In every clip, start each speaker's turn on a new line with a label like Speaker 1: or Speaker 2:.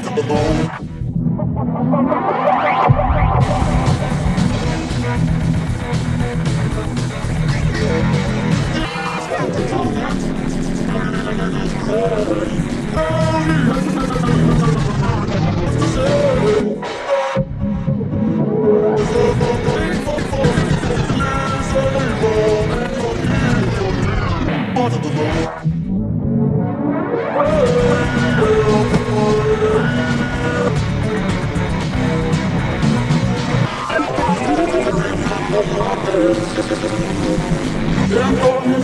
Speaker 1: started the oh Gracias.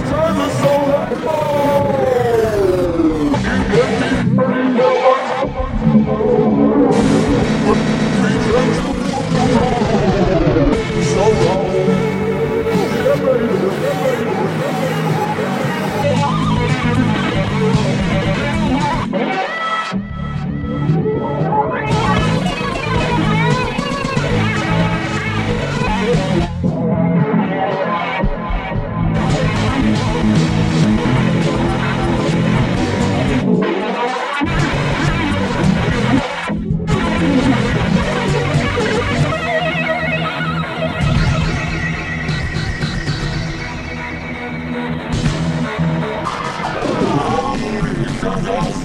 Speaker 1: Wow.